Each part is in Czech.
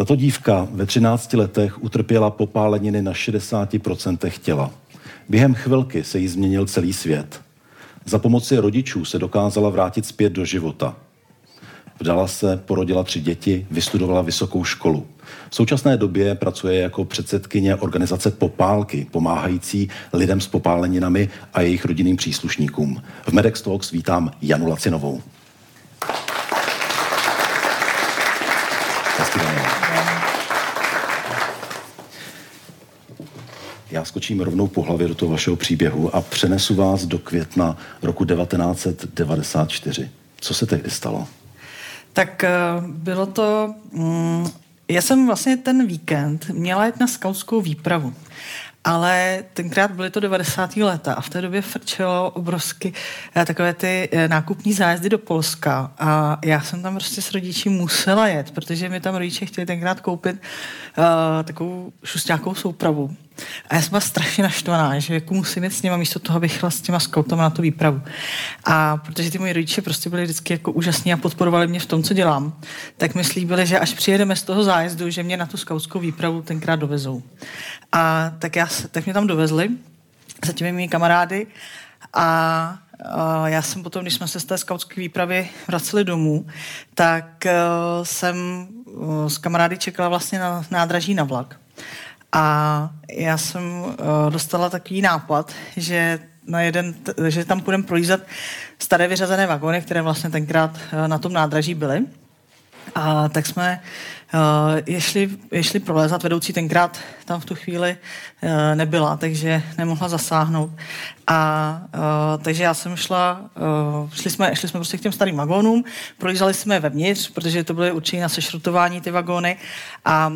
Tato dívka ve 13 letech utrpěla popáleniny na 60% těla. Během chvilky se jí změnil celý svět. Za pomoci rodičů se dokázala vrátit zpět do života. Vdala se, porodila tři děti, vystudovala vysokou školu. V současné době pracuje jako předsedkyně organizace Popálky, pomáhající lidem s popáleninami a jejich rodinným příslušníkům. V Medex Talks vítám Janu Lacinovou. Já skočím rovnou po hlavě do toho vašeho příběhu a přenesu vás do května roku 1994. Co se tehdy stalo? Tak eh, bylo to... Mm, já jsem vlastně ten víkend měla jít na skautskou výpravu. Ale tenkrát byly to 90. léta a v té době frčelo obrovsky eh, takové ty eh, nákupní zájezdy do Polska a já jsem tam prostě s rodiči musela jet, protože mi tam rodiče chtěli tenkrát koupit uh, takovou šustákovou soupravu. A já jsem byla strašně naštvaná, že jako musím jít s nima místo toho, abych s těma scoutama na tu výpravu. A protože ty moji rodiče prostě byli vždycky jako úžasní a podporovali mě v tom, co dělám, tak mi slíbili, že až přijedeme z toho zájezdu, že mě na tu skautskou výpravu tenkrát dovezou. A tak, já, tak mě tam dovezli za těmi mými kamarády a já jsem potom, když jsme se z té skautské výpravy vraceli domů, tak uh, jsem uh, s kamarády čekala vlastně na nádraží na vlak. A já jsem uh, dostala takový nápad, že na jeden, že tam půjdeme prolízat staré vyřazené vagony, které vlastně tenkrát uh, na tom nádraží byly. A tak jsme uh, ješli, ješli prolézat, vedoucí tenkrát tam v tu chvíli uh, nebyla, takže nemohla zasáhnout. A uh, takže já jsem šla, šli, jsme, šli jsme prostě k těm starým vagónům, prolízali jsme je vevnitř, protože to byly určitě na sešrotování ty vagóny a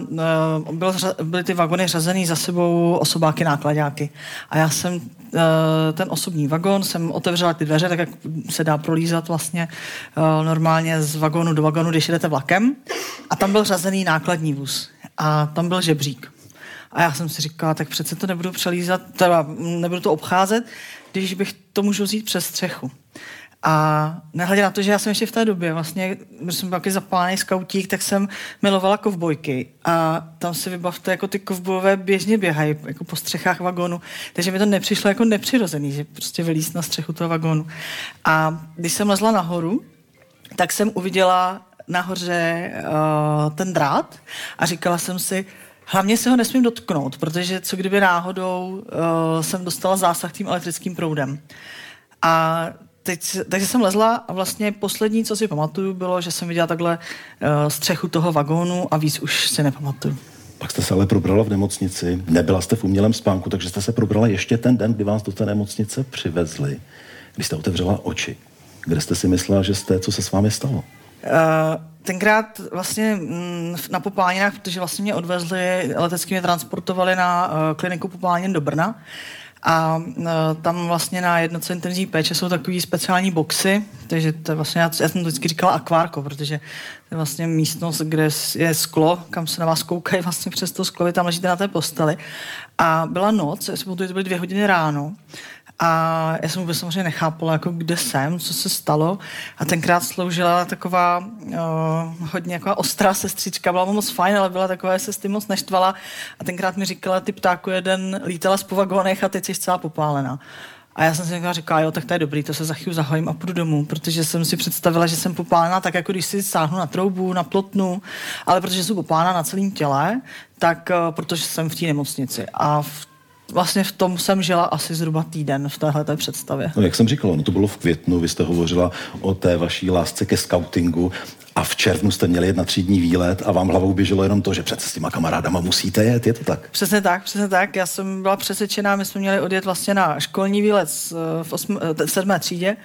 byl, byly ty vagony řazený za sebou osobáky, nákladáky. A já jsem ten osobní vagón, jsem otevřela ty dveře, tak jak se dá prolízat vlastně normálně z vagónu do vagónu, když jdete vlakem. A tam byl řazený nákladní vůz. A tam byl žebřík. A já jsem si říkala, tak přece to nebudu přelízat, teda nebudu to obcházet, když bych to můžu vzít přes střechu. A nehledě na to, že já jsem ještě v té době, vlastně, když jsem byl taky zapálený skautík, tak jsem milovala kovbojky. A tam si vybavte, jako ty kovbojové běžně běhají, jako po střechách vagónu. Takže mi to nepřišlo jako nepřirozený, že prostě vylíst na střechu toho vagónu. A když jsem lezla nahoru, tak jsem uviděla nahoře uh, ten drát a říkala jsem si, Hlavně se ho nesmím dotknout, protože co kdyby náhodou uh, jsem dostala zásah tím elektrickým proudem. A teď, takže jsem lezla a vlastně poslední, co si pamatuju, bylo, že jsem viděla takhle uh, střechu toho vagónu a víc už si nepamatuju. Pak jste se ale probrala v nemocnici, nebyla jste v umělém spánku, takže jste se probrala ještě ten den, kdy vás do té nemocnice přivezli, kdy jste otevřela oči. Kde jste si myslela, že jste, co se s vámi stalo? Uh, tenkrát vlastně mm, na Popáninách, protože vlastně mě odvezli, letecky mě transportovali na uh, kliniku Popánin do Brna a uh, tam vlastně na jednoce intenzivní péče jsou takový speciální boxy, takže to je vlastně, já, já jsem to vždycky říkala akvárko, protože to je vlastně místnost, kde je sklo, kam se na vás koukají vlastně přes to sklo, vy tam ležíte na té posteli. A byla noc, já si pamatuju, to byly dvě hodiny ráno a já jsem vůbec samozřejmě nechápala, jako kde jsem, co se stalo. A tenkrát sloužila taková uh, hodně jako ostrá sestřička, byla moc fajn, ale byla taková, se s tím moc neštvala. A tenkrát mi říkala, ty ptáku jeden lítala z vagonech a teď jsi celá popálená. A já jsem si říkala, jo, tak to je dobrý, to se za chvíli zahojím a půjdu domů, protože jsem si představila, že jsem popálená tak, jako když si sáhnu na troubu, na plotnu, ale protože jsem popálená na celém těle, tak uh, protože jsem v té nemocnici. A v vlastně v tom jsem žila asi zhruba týden v téhle představě. No, jak jsem říkal, no to bylo v květnu, vy jste hovořila o té vaší lásce ke scoutingu a v červnu jste měli jedna třídní výlet a vám hlavou běželo jenom to, že přece s těma kamarádama musíte jet, je to tak? Přesně tak, přesně tak. Já jsem byla přesvědčená, my jsme měli odjet vlastně na školní výlet v, osm, v sedmé třídě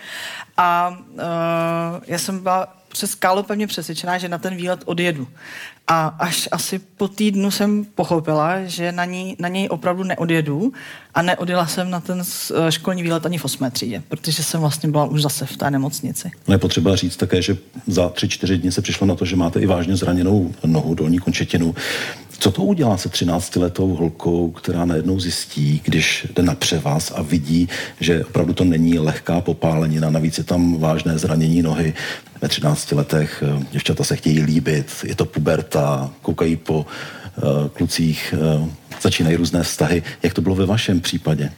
a uh, já jsem byla přes skálu pevně přesvědčená, že na ten výlet odjedu. A až asi po týdnu jsem pochopila, že na, ní, na něj opravdu neodjedu a neodjela jsem na ten eh, školní výlet ani v osmé třídě, protože jsem vlastně byla už zase v té nemocnici. No je potřeba říct také, že za tři, čtyři dny se přišlo na to, že máte i vážně zraněnou nohu, dolní končetinu. Co to udělá se 13-letou holkou, která najednou zjistí, když jde na převaz a vidí, že opravdu to není lehká popálenina, navíc je tam vážné zranění nohy. Ve 13 letech eh, děvčata se chtějí líbit, je to puberta, koukají po uh, klucích, uh, začínají různé vztahy. Jak to bylo ve vašem případě?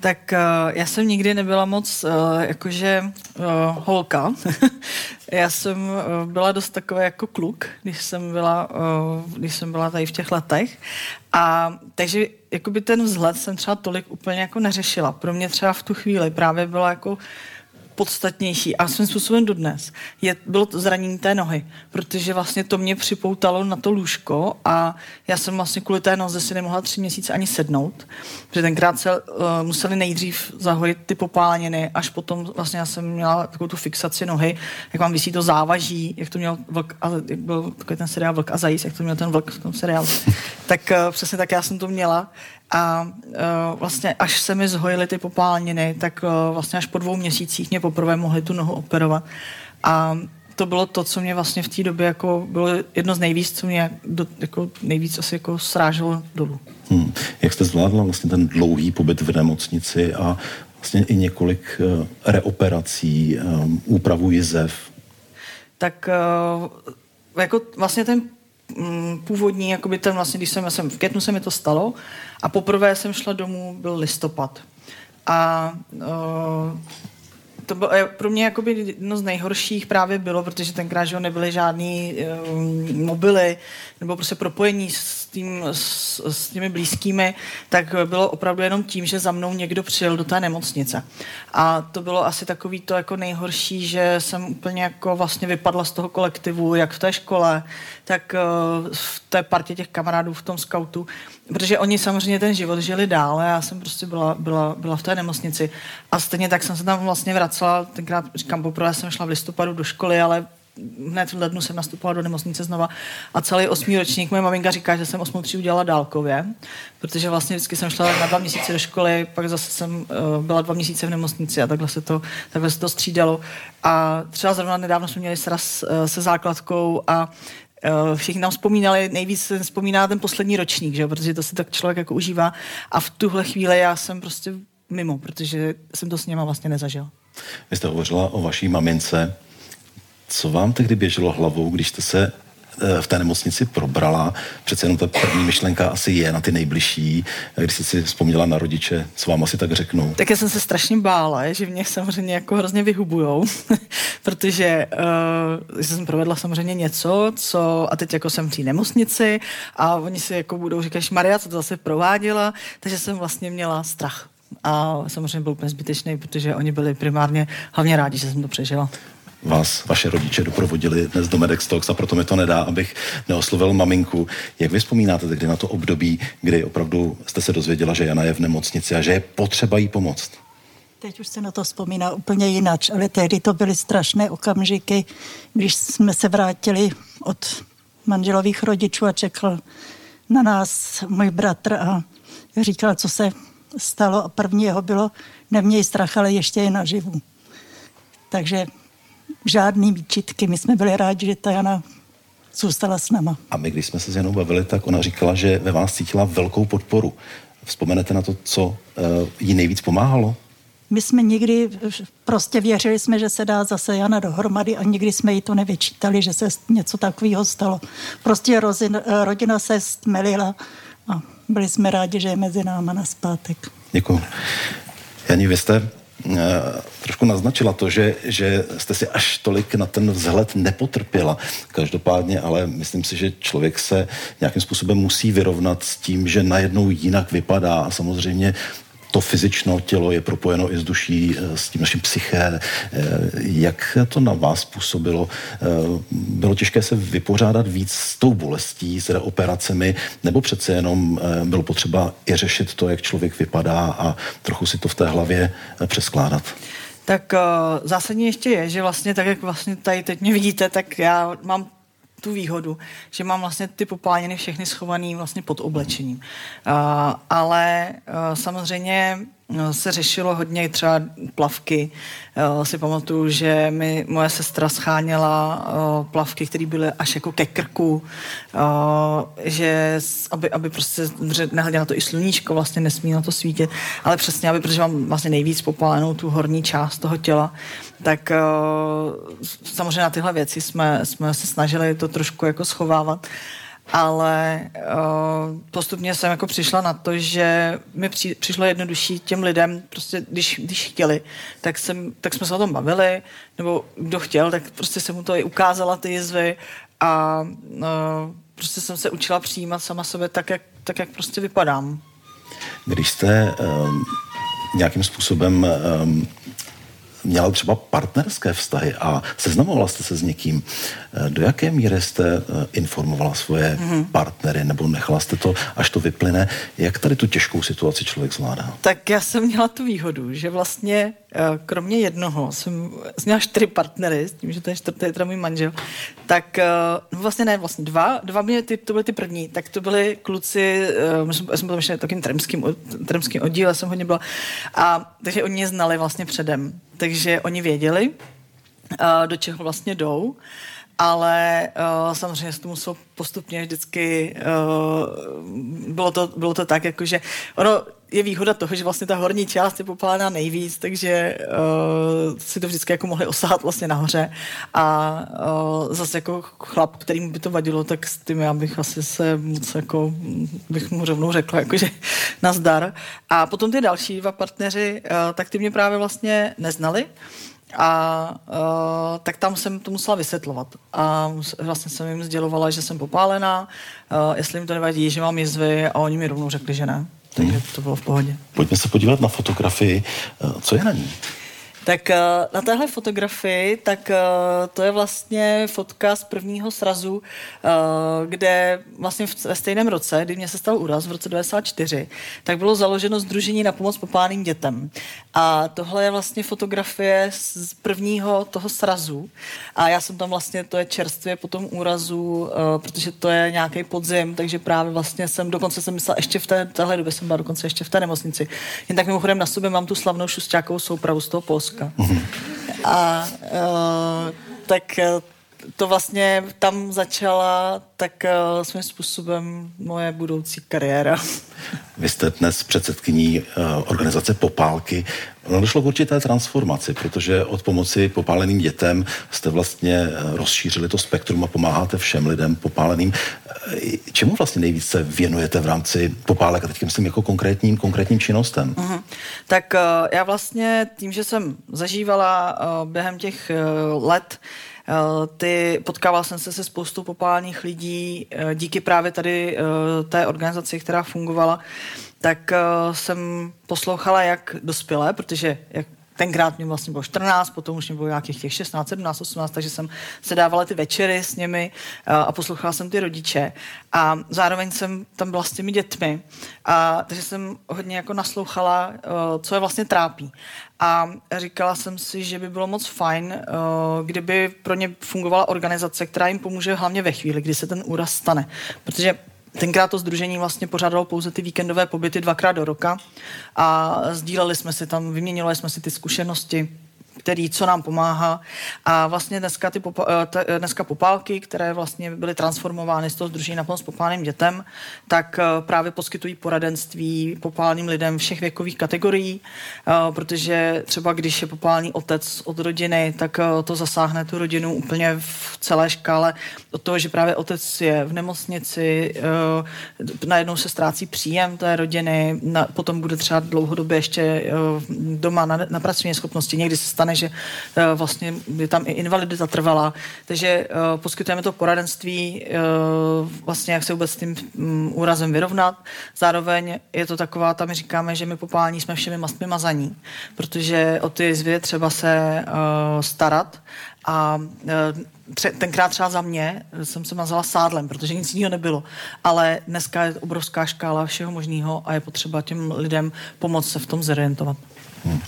Tak uh, já jsem nikdy nebyla moc uh, jakože uh, holka. já jsem byla dost takový jako kluk, když jsem byla, když jsem byla tady v těch letech. A takže jakoby ten vzhled jsem třeba tolik úplně jako neřešila. Pro mě třeba v tu chvíli právě byla jako podstatnější a svým způsobem dodnes je, bylo to zranění té nohy, protože vlastně to mě připoutalo na to lůžko a já jsem vlastně kvůli té noze si nemohla tři měsíce ani sednout, protože tenkrát se uh, museli nejdřív zahojit ty popáleniny, až potom vlastně já jsem měla takovou tu fixaci nohy, jak vám vysí to závaží, jak to měl vlk, a, jak byl takový ten seriál Vlk a zajíc, jak to měl ten vlk v tom seriálu. tak uh, přesně tak já jsem to měla a uh, vlastně až se mi zhojily ty popáleniny, tak uh, vlastně až po dvou měsících mě poprvé mohli tu nohu operovat. A to bylo to, co mě vlastně v té době jako bylo jedno z nejvíc, co mě do, jako nejvíc asi jako sráželo dolů. Hmm. Jak jste zvládla vlastně ten dlouhý pobyt v nemocnici a vlastně i několik uh, reoperací, um, úpravu jizev? Tak uh, jako vlastně ten Mm, původní, jakoby ten vlastně, když jsem, jsem v květnu se mi to stalo a poprvé jsem šla domů, byl listopad. A uh, to bylo eh, pro mě jakoby jedno z nejhorších právě bylo, protože tenkrát že nebyly žádný uh, mobily nebo prostě propojení s, tím, s, s těmi blízkými, tak bylo opravdu jenom tím, že za mnou někdo přijel do té nemocnice. A to bylo asi takový to jako nejhorší, že jsem úplně jako vlastně vypadla z toho kolektivu, jak v té škole, tak uh, v té partě těch kamarádů v tom skautu, protože oni samozřejmě ten život žili dál a já jsem prostě byla, byla, byla v té nemocnici. A stejně tak jsem se tam vlastně vracela, tenkrát říkám, poprvé jsem šla v listopadu do školy, ale hned v lednu jsem nastupovala do nemocnice znova a celý osmý ročník moje maminka říká, že jsem osmou třídu dělala dálkově, protože vlastně vždycky jsem šla na dva měsíce do školy, pak zase jsem uh, byla dva měsíce v nemocnici a takhle se to, takhle se to střídalo. A třeba zrovna nedávno jsme měli sraz uh, se základkou a uh, všichni nám vzpomínali, nejvíc se vzpomíná ten poslední ročník, že? protože to si tak člověk jako užívá a v tuhle chvíli já jsem prostě mimo, protože jsem to s něma vlastně nezažil. Vy jste hovořila o vaší mamince, co vám tehdy běželo hlavou, když jste se eh, v té nemocnici probrala. Přece jenom ta první myšlenka asi je na ty nejbližší. Když jsi si vzpomněla na rodiče, co vám asi tak řeknou? Tak já jsem se strašně bála, že mě samozřejmě jako hrozně vyhubujou, protože uh, jsem provedla samozřejmě něco, co a teď jako jsem v té nemocnici a oni si jako budou říkat, Maria, co to zase prováděla, takže jsem vlastně měla strach. A samozřejmě byl úplně zbytečný, protože oni byli primárně hlavně rádi, že jsem to přežila vás vaše rodiče doprovodili dnes do Medex Talks a proto mi to nedá, abych neoslovil maminku. Jak vy vzpomínáte tehdy na to období, kdy opravdu jste se dozvěděla, že Jana je v nemocnici a že je potřeba jí pomoct? Teď už se na to vzpomíná úplně jinak, ale tehdy to byly strašné okamžiky, když jsme se vrátili od manželových rodičů a čekal na nás můj bratr a říkal, co se stalo a první jeho bylo, neměj strach, ale ještě je naživu. Takže žádný výčitky. My jsme byli rádi, že ta Jana zůstala s náma. A my, když jsme se s Janou bavili, tak ona říkala, že ve vás cítila velkou podporu. Vzpomenete na to, co uh, jí nejvíc pomáhalo? My jsme nikdy, prostě věřili jsme, že se dá zase Jana dohromady a nikdy jsme jí to nevyčítali, že se něco takového stalo. Prostě rozin, rodina se stmelila a byli jsme rádi, že je mezi náma na zpátek. Děkuji. Jani, vy jste Eh, trošku naznačila to, že, že jste si až tolik na ten vzhled nepotrpěla. Každopádně, ale myslím si, že člověk se nějakým způsobem musí vyrovnat s tím, že najednou jinak vypadá a samozřejmě to fyzično tělo je propojeno i s duší, eh, s tím naším psyché. Eh, jak to na vás působilo? Eh, bylo těžké se vypořádat víc s tou bolestí, s operacemi, nebo přece jenom bylo potřeba i řešit to, jak člověk vypadá a trochu si to v té hlavě přeskládat? Tak zásadní ještě je, že vlastně tak, jak vlastně tady teď mě vidíte, tak já mám tu výhodu, že mám vlastně ty popáleniny všechny schovaný vlastně pod oblečením. Uh, ale uh, samozřejmě se řešilo hodně třeba plavky. Uh, si pamatuju, že mi moje sestra scháněla uh, plavky, které byly až jako ke krku, uh, že aby, aby prostě nehledě na to i sluníčko, vlastně nesmí na to svítit, ale přesně, aby, protože mám vlastně nejvíc popálenou tu horní část toho těla, tak samozřejmě na tyhle věci jsme, jsme se snažili to trošku jako schovávat ale uh, postupně jsem jako přišla na to, že mi při, přišlo jednodušší těm lidem, prostě když, když chtěli, tak, jsem, tak jsme se o tom bavili, nebo kdo chtěl, tak prostě jsem mu to i ukázala, ty jizvy a uh, prostě jsem se učila přijímat sama sebe tak, jak, tak, jak prostě vypadám. Když jste um, nějakým způsobem um, měla třeba partnerské vztahy a seznamovala jste se s někým. Eh, do jaké míry jste eh, informovala svoje mm-hmm. partnery nebo nechala jste to, až to vyplyne? Jak tady tu těžkou situaci člověk zvládá? Tak já jsem měla tu výhodu, že vlastně kromě jednoho jsem měla čtyři partnery, s tím, že ten čtvrtý je teda můj manžel, tak no vlastně ne, vlastně dva, dva mě, ty, to byly ty první, tak to byly kluci, já jsem, jsem byl ještě takým tremským, tremským oddíle, jsem hodně byla, a takže oni mě znali vlastně předem takže oni věděli, uh, do čeho vlastně jdou, ale uh, samozřejmě se to muselo postupně vždycky, uh, bylo, to, bylo to tak, jakože ono je výhoda toho, že vlastně ta horní část je popálená nejvíc, takže uh, si to vždycky jako mohli osahat vlastně nahoře a uh, zase jako chlap, kterým by to vadilo, tak s tím já bych asi se moc jako, bych mu rovnou řekla, jakože nazdar. A potom ty další dva partneři, uh, tak ty mě právě vlastně neznali, a uh, tak tam jsem to musela vysvětlovat. A vlastně jsem jim sdělovala, že jsem popálená, uh, jestli jim to nevadí, že mám jizvy a oni mi rovnou řekli, že ne. Takže hmm. to bylo v pohodě. Pojďme se podívat na fotografii. Co je na ní? Tak eh, na téhle fotografii, tak eh, to je vlastně fotka z prvního srazu, eh, kde vlastně ve stejném roce, kdy mě se stal úraz v roce 94, tak bylo založeno Združení na pomoc popálným dětem. A tohle je vlastně fotografie z prvního toho srazu. A já jsem tam vlastně, to je čerstvě po tom úrazu, protože to je nějaký podzim, takže právě vlastně jsem, dokonce jsem myslela, ještě v té, téhle době jsem byla dokonce ještě v té nemocnici. Jen tak mimochodem na sobě mám tu slavnou šustákovou soupravu z toho Polska Mm-hmm. A uh, tak eh, to vlastně tam začala tak uh, svým způsobem moje budoucí kariéra. Vy jste dnes předsedkyní uh, organizace Popálky. No, došlo k určité transformaci, protože od pomoci popáleným dětem jste vlastně rozšířili to spektrum a pomáháte všem lidem popáleným. Čemu vlastně nejvíce věnujete v rámci popálek a teď myslím jako konkrétním, konkrétním činnostem? Uh-huh. Tak uh, já vlastně tím, že jsem zažívala uh, během těch uh, let ty, potkával jsem se se spoustu popálních lidí díky právě tady té organizaci, která fungovala, tak jsem poslouchala jak dospělé, protože jak tenkrát mě vlastně bylo 14, potom už mě bylo nějakých těch 16, 17, 18, takže jsem se dávala ty večery s nimi a poslouchala jsem ty rodiče a zároveň jsem tam byla s těmi dětmi a takže jsem hodně jako naslouchala, co je vlastně trápí. A říkala jsem si, že by bylo moc fajn, kdyby pro ně fungovala organizace, která jim pomůže hlavně ve chvíli, kdy se ten úraz stane. Protože Tenkrát to združení vlastně pořádalo pouze ty víkendové pobyty dvakrát do roka a sdíleli jsme si tam, vyměnili jsme si ty zkušenosti který, co nám pomáhá. A vlastně dneska, ty popa, eh, eh, dneska popálky, které vlastně byly transformovány z toho združení na pomoc popálným dětem, tak eh, právě poskytují poradenství popálným lidem všech věkových kategorií, protože třeba když je popálný otec od rodiny, tak to zasáhne tu rodinu úplně v celé škále od toho, že právě otec je v nemocnici, najednou se ztrácí příjem té rodiny, potom bude třeba dlouhodobě ještě doma na, na pracovní schopnosti, někdy se stane že uh, vlastně je tam i invalidita trvalá. Takže uh, poskytujeme to poradenství, uh, vlastně jak se vůbec s tím um, úrazem vyrovnat. Zároveň je to taková, tam říkáme, že my popálení jsme všemi mastmi mazaní, protože o ty zvě třeba se starat a tenkrát třeba za mě jsem se mazala sádlem, protože nic jiného nebylo. Ale dneska je obrovská škála všeho možného a je potřeba těm lidem pomoct se v tom zorientovat. Hmm.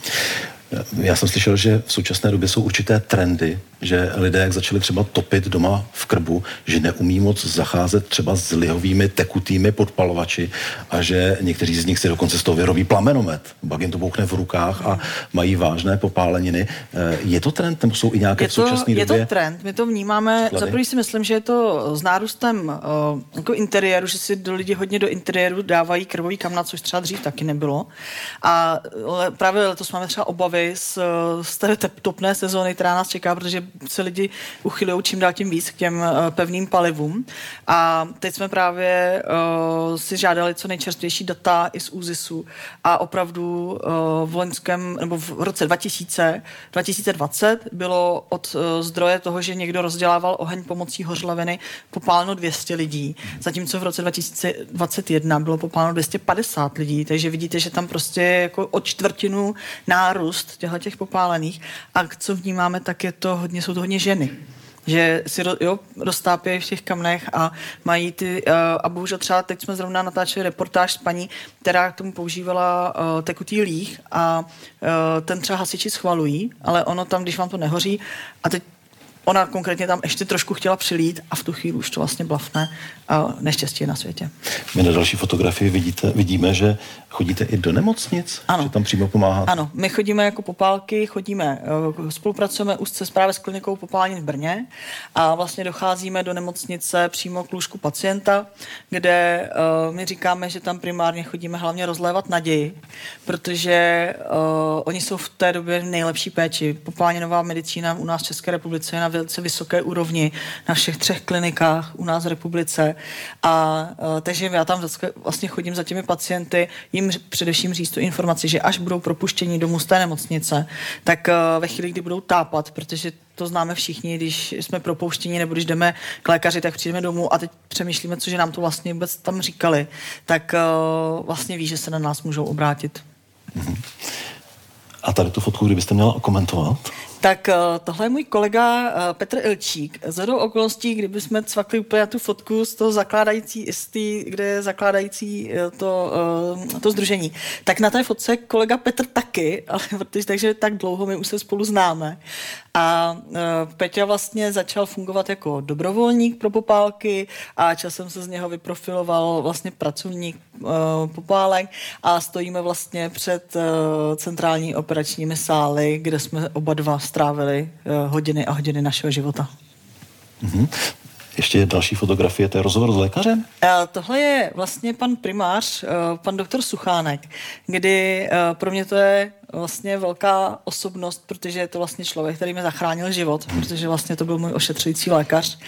Já jsem slyšel, že v současné době jsou určité trendy, že lidé, jak začali třeba topit doma v krbu, že neumí moc zacházet třeba s lihovými tekutými podpalovači a že někteří z nich si dokonce z toho vyrobí plamenomet. Pak jim to bouchne v rukách a mají vážné popáleniny. Eh, je to trend, nebo jsou i nějaké je to, v současné době? Je to trend, my to vnímáme. Za první si myslím, že je to s nárůstem uh, jako interiéru, že si do lidi hodně do interiéru dávají krvový kamna, což třeba dřív taky nebylo. A le, právě letos máme třeba obavy z, z té topné sezóny, která nás čeká, protože se lidi uchylují čím dál tím víc k těm uh, pevným palivům. A teď jsme právě uh, si žádali co nejčerstvější data i z ÚZISu. A opravdu uh, v loňském, nebo v roce 2000, 2020 bylo od uh, zdroje toho, že někdo rozdělával oheň pomocí hořlaviny, popáleno 200 lidí, zatímco v roce 2021 bylo popáleno 250 lidí, takže vidíte, že tam prostě jako o čtvrtinu nárůst těchto těch popálených. A co vnímáme, tak je to hodně, jsou to hodně ženy. Že si jo, roztápějí v těch kamnech a mají ty, uh, a bohužel třeba teď jsme zrovna natáčeli reportáž s paní, která k tomu používala uh, tekutý líh a uh, ten třeba hasiči schvalují, ale ono tam, když vám to nehoří a teď ona konkrétně tam ještě trošku chtěla přilít a v tu chvíli už to vlastně blafne a neštěstí na světě. My na další fotografii vidíte, vidíme, že chodíte i do nemocnic, ano. že tam přímo pomáháte. Ano, my chodíme jako popálky, chodíme, eh, spolupracujeme úzce právě s klinikou popálení v Brně a vlastně docházíme do nemocnice přímo k lůžku pacienta, kde uh, my říkáme, že tam primárně chodíme hlavně rozlévat naději, protože uh, oni jsou v té době v nejlepší péči. Popálenová medicína u nás v České republice je na velice vysoké úrovni na všech třech klinikách u nás v republice. A uh, takže já tam vlastně chodím za těmi pacienty, jim především říct tu informaci, že až budou propuštěni domů z té nemocnice, tak uh, ve chvíli, kdy budou tápat, protože to známe všichni, když jsme propouštěni nebo když jdeme k lékaři, tak přijdeme domů a teď přemýšlíme, co že nám to vlastně vůbec tam říkali, tak uh, vlastně ví, že se na nás můžou obrátit. A tady tu fotku, kdybyste měla komentovat? Tak uh, tohle je můj kolega uh, Petr Ilčík. Z okolností, kdyby jsme cvakli úplně tu fotku z toho zakládající, z tý, kde je zakládající uh, to, to združení, tak na té fotce kolega Petr taky, ale protože takže tak dlouho my už se spolu známe. A Peťa vlastně začal fungovat jako dobrovolník pro popálky a časem se z něho vyprofiloval vlastně pracovník popálek a stojíme vlastně před centrální operačními sály, kde jsme oba dva strávili uh, hodiny a hodiny našeho života. Mm-hmm. Ještě další fotografie, to je rozhovor s lékařem? Uh, tohle je vlastně pan primář, uh, pan doktor Suchánek, kdy pro mě to je vlastně velká osobnost, protože je to vlastně člověk, který mi zachránil život, protože vlastně to byl můj ošetřující lékař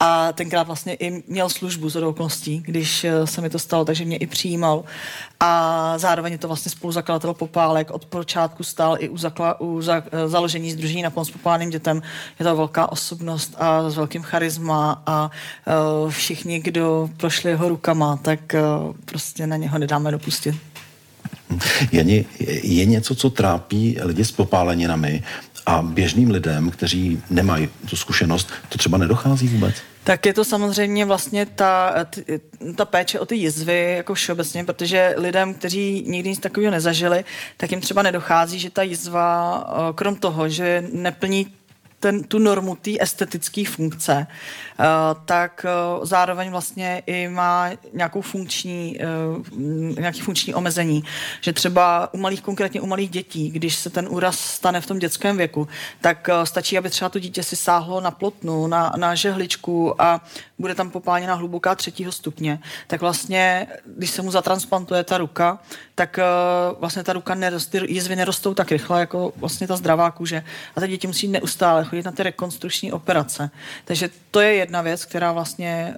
a tenkrát vlastně i měl službu z okolností, když eh, se mi to stalo, takže mě i přijímal a zároveň je to vlastně spoluzakladatel Popálek, od počátku stál i u, zakla, u za, eh, založení Združení na pomoc popálným dětem. Je to velká osobnost a s velkým charisma a uh, všichni, kdo prošli jeho rukama, tak prostě na něho nedáme dopustit. Je, je něco, co trápí lidi s popáleninami a běžným lidem, kteří nemají tu zkušenost, to třeba nedochází vůbec? Tak je to samozřejmě vlastně ta, ta péče o ty jizvy jako všeobecně, protože lidem, kteří nikdy nic takového nezažili, tak jim třeba nedochází, že ta jizva, eh, krom toho, že neplní ten, tu normu té estetické funkce, uh, tak uh, zároveň vlastně i má nějakou funkční, uh, nějaký funkční omezení. Že třeba u malých, konkrétně u malých dětí, když se ten úraz stane v tom dětském věku, tak stačí, aby třeba to dítě si sáhlo na plotnu, na, na žehličku a bude tam popáněna hluboká třetího stupně, tak vlastně, když se mu zatransplantuje ta ruka, tak vlastně ta ruka neroste, jizvy nerostou tak rychle, jako vlastně ta zdravá kůže. A ty děti musí neustále chodit na ty rekonstrukční operace. Takže to je jedna věc, která vlastně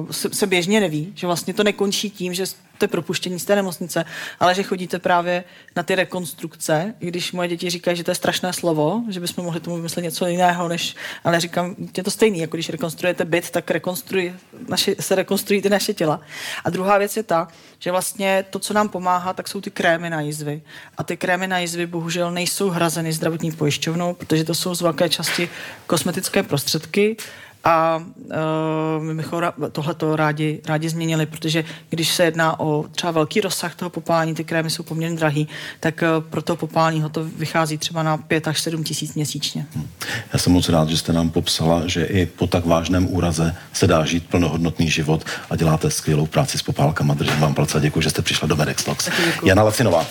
uh, se, se běžně neví, že vlastně to nekončí tím, že to je propuštění z té nemocnice, ale že chodíte právě na ty rekonstrukce, když moje děti říkají, že to je strašné slovo, že bychom mohli tomu vymyslet něco jiného, než, ale říkám, je to stejný, jako když rekonstruujete byt, tak rekonstruj, naše, se rekonstruují ty naše těla. A druhá věc je ta, že vlastně to, co nám pomáhá, tak jsou ty krémy na jizvy. A ty krémy na jizvy bohužel nejsou hrazeny zdravotní pojišťovnou, protože to jsou z velké části kosmetické prostředky A uh, my bychom tohle to rádi, rádi změnili, protože když se jedná o třeba velký rozsah toho popálení, ty krémy jsou poměrně drahý, tak uh, pro to popálení ho to vychází třeba na 5 až 7 tisíc měsíčně. Hmm. Já jsem moc rád, že jste nám popsala, že i po tak vážném úraze se dá žít plnohodnotný život a děláte skvělou práci s popálkama. Držím vám palce a děkuji, že jste přišla do Medex Talks. Jana Lacinová.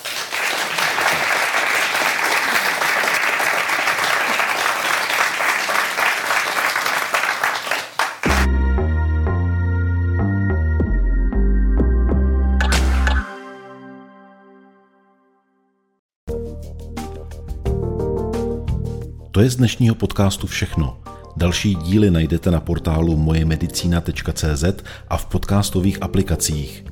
To je z dnešního podcastu všechno. Další díly najdete na portálu mojemedicina.cz a v podcastových aplikacích.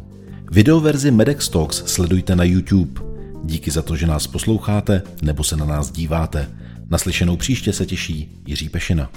Videoverzi Medex Talks sledujte na YouTube. Díky za to, že nás posloucháte nebo se na nás díváte. Naslyšenou příště se těší Jiří Pešina.